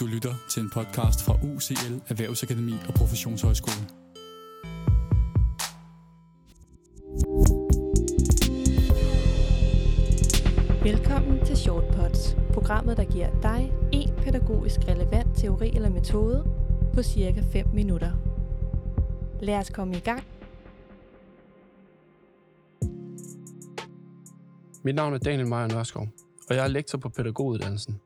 Du lytter til en podcast fra UCL Erhvervsakademi og Professionshøjskole. Velkommen til Shortpods, programmet, der giver dig en pædagogisk relevant teori eller metode på cirka 5 minutter. Lad os komme i gang. Mit navn er Daniel Meyer Nørskov, og jeg er lektor på pædagoguddannelsen.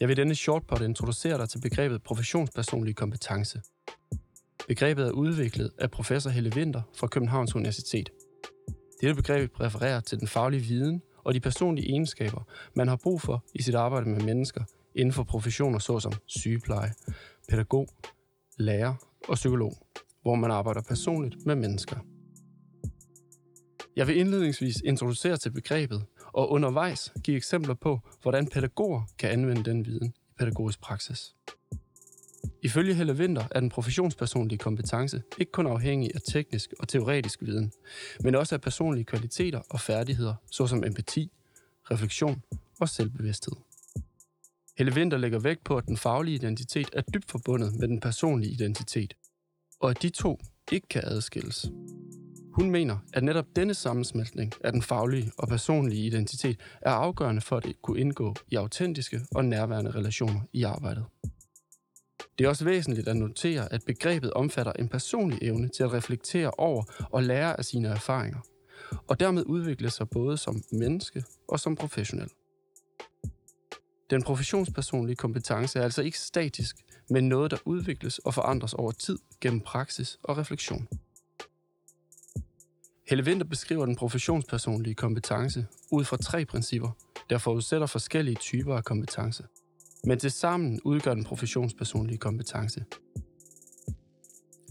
Jeg vil i denne shortpod introducere dig til begrebet professionspersonlig kompetence. Begrebet er udviklet af professor Helle Winter fra Københavns Universitet. Dette begreb refererer til den faglige viden og de personlige egenskaber, man har brug for i sit arbejde med mennesker inden for professioner såsom sygepleje, pædagog, lærer og psykolog, hvor man arbejder personligt med mennesker. Jeg vil indledningsvis introducere til begrebet og undervejs give eksempler på, hvordan pædagoger kan anvende den viden i pædagogisk praksis. Ifølge Helle Winter er den professionspersonlige kompetence ikke kun afhængig af teknisk og teoretisk viden, men også af personlige kvaliteter og færdigheder, såsom empati, refleksion og selvbevidsthed. Helle Winter lægger vægt på, at den faglige identitet er dybt forbundet med den personlige identitet, og at de to ikke kan adskilles. Hun mener, at netop denne sammensmeltning af den faglige og personlige identitet er afgørende for at kunne indgå i autentiske og nærværende relationer i arbejdet. Det er også væsentligt at notere, at begrebet omfatter en personlig evne til at reflektere over og lære af sine erfaringer, og dermed udvikle sig både som menneske og som professionel. Den professionspersonlige kompetence er altså ikke statisk, men noget, der udvikles og forandres over tid gennem praksis og refleksion. Helle Winter beskriver den professionspersonlige kompetence ud fra tre principper, der forudsætter forskellige typer af kompetence. Men til sammen udgør den professionspersonlige kompetence.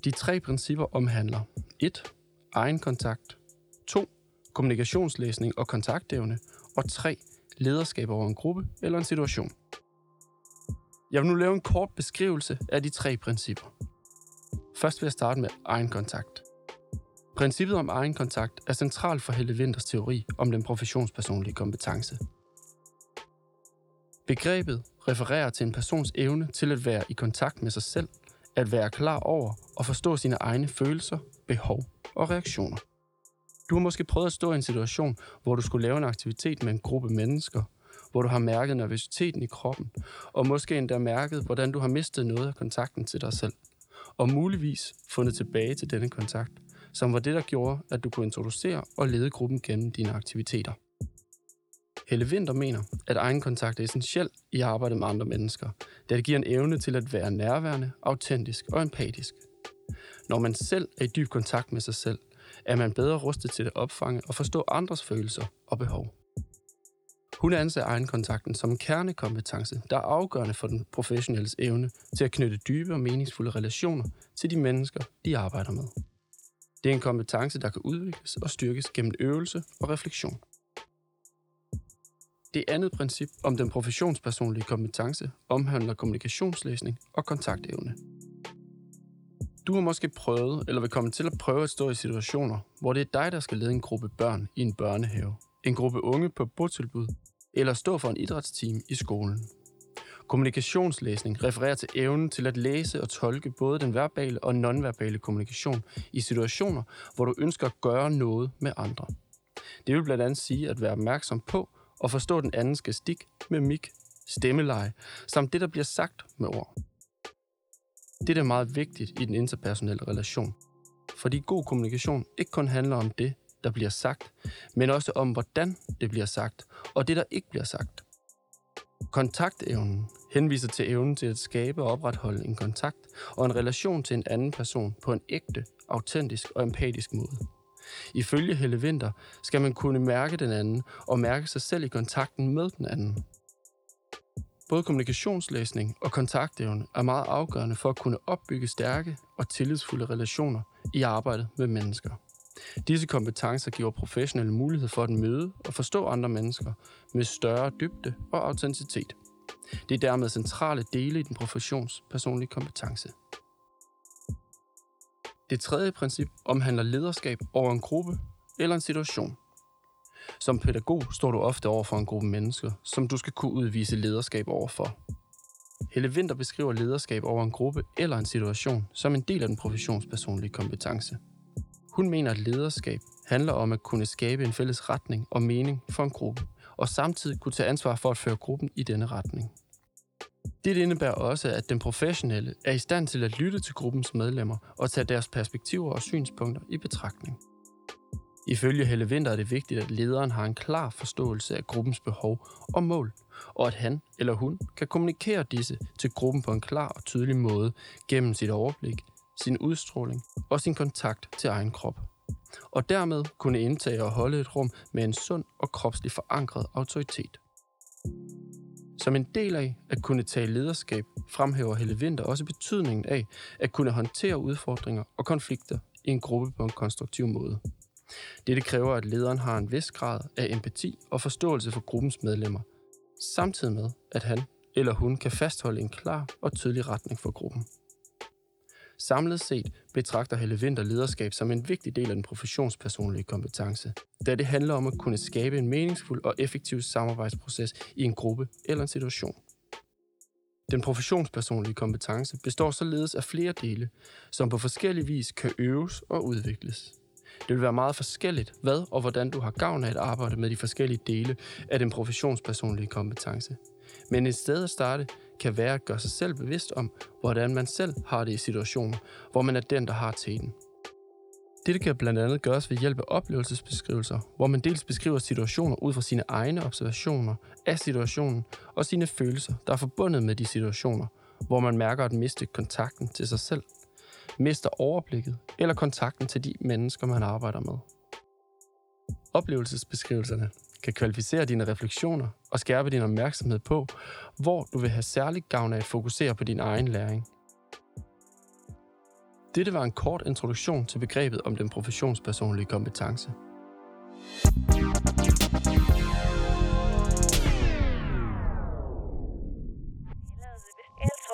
De tre principper omhandler 1. Egen kontakt 2. Kommunikationslæsning og kontaktevne og 3. Lederskab over en gruppe eller en situation. Jeg vil nu lave en kort beskrivelse af de tre principper. Først vil jeg starte med egen kontakt. Princippet om egen kontakt er centralt for Helle Winters teori om den professionspersonlige kompetence. Begrebet refererer til en persons evne til at være i kontakt med sig selv, at være klar over og forstå sine egne følelser, behov og reaktioner. Du har måske prøvet at stå i en situation, hvor du skulle lave en aktivitet med en gruppe mennesker, hvor du har mærket nervøsiteten i kroppen, og måske endda mærket, hvordan du har mistet noget af kontakten til dig selv, og muligvis fundet tilbage til denne kontakt – som var det, der gjorde, at du kunne introducere og lede gruppen gennem dine aktiviteter. Helle Winter mener, at egenkontakt er essentiel i arbejdet med andre mennesker, da det giver en evne til at være nærværende, autentisk og empatisk. Når man selv er i dyb kontakt med sig selv, er man bedre rustet til at opfange og forstå andres følelser og behov. Hun anser egenkontakten som en kernekompetence, der er afgørende for den professionelles evne til at knytte dybe og meningsfulde relationer til de mennesker, de arbejder med. Det er en kompetence, der kan udvikles og styrkes gennem øvelse og refleksion. Det andet princip om den professionspersonlige kompetence omhandler kommunikationslæsning og kontaktevne. Du har måske prøvet eller vil komme til at prøve at stå i situationer, hvor det er dig, der skal lede en gruppe børn i en børnehave, en gruppe unge på botilbud eller stå for en idrætsteam i skolen. Kommunikationslæsning refererer til evnen til at læse og tolke både den verbale og nonverbale kommunikation i situationer, hvor du ønsker at gøre noget med andre. Det vil blandt andet sige at være opmærksom på og forstå den andens gestik, mimik, stemmeleje, samt det, der bliver sagt med ord. Det er meget vigtigt i den interpersonelle relation, fordi god kommunikation ikke kun handler om det, der bliver sagt, men også om, hvordan det bliver sagt, og det, der ikke bliver sagt. Kontaktevnen henviser til evnen til at skabe og opretholde en kontakt og en relation til en anden person på en ægte, autentisk og empatisk måde. Ifølge Helle Winter skal man kunne mærke den anden og mærke sig selv i kontakten med den anden. Både kommunikationslæsning og kontaktevne er meget afgørende for at kunne opbygge stærke og tillidsfulde relationer i arbejdet med mennesker. Disse kompetencer giver professionelle mulighed for at møde og forstå andre mennesker med større dybde og autenticitet. Det er dermed centrale dele i den professionspersonlige kompetence. Det tredje princip omhandler lederskab over en gruppe eller en situation. Som pædagog står du ofte over for en gruppe mennesker, som du skal kunne udvise lederskab overfor. Helle Winter beskriver lederskab over en gruppe eller en situation som en del af den professionspersonlige kompetence. Hun mener, at lederskab handler om at kunne skabe en fælles retning og mening for en gruppe, og samtidig kunne tage ansvar for at føre gruppen i denne retning. Det indebærer også, at den professionelle er i stand til at lytte til gruppens medlemmer og tage deres perspektiver og synspunkter i betragtning. Ifølge Helle Winter er det vigtigt, at lederen har en klar forståelse af gruppens behov og mål, og at han eller hun kan kommunikere disse til gruppen på en klar og tydelig måde gennem sit overblik, sin udstråling og sin kontakt til egen krop. Og dermed kunne indtage og holde et rum med en sund og kropslig forankret autoritet. Som en del af at kunne tage lederskab, fremhæver Helle Winter også betydningen af at kunne håndtere udfordringer og konflikter i en gruppe på en konstruktiv måde. Dette kræver, at lederen har en vis grad af empati og forståelse for gruppens medlemmer, samtidig med, at han eller hun kan fastholde en klar og tydelig retning for gruppen. Samlet set betragter Helle Winter lederskab som en vigtig del af den professionspersonlige kompetence, da det handler om at kunne skabe en meningsfuld og effektiv samarbejdsproces i en gruppe eller en situation. Den professionspersonlige kompetence består således af flere dele, som på forskellig vis kan øves og udvikles. Det vil være meget forskelligt, hvad og hvordan du har gavn af at arbejde med de forskellige dele af den professionspersonlige kompetence. Men et sted at starte kan være at gøre sig selv bevidst om, hvordan man selv har det i situationer, hvor man er den, der har teten. Dette kan blandt andet gøres ved hjælp af oplevelsesbeskrivelser, hvor man dels beskriver situationer ud fra sine egne observationer af situationen og sine følelser, der er forbundet med de situationer, hvor man mærker at miste kontakten til sig selv, mister overblikket eller kontakten til de mennesker, man arbejder med. Oplevelsesbeskrivelserne kan kvalificere dine refleksioner og skærpe din opmærksomhed på, hvor du vil have særlig gavn af at fokusere på din egen læring. Dette var en kort introduktion til begrebet om den professionspersonlige kompetence.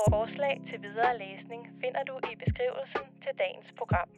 forslag til videre læsning finder du i beskrivelsen til dagens program.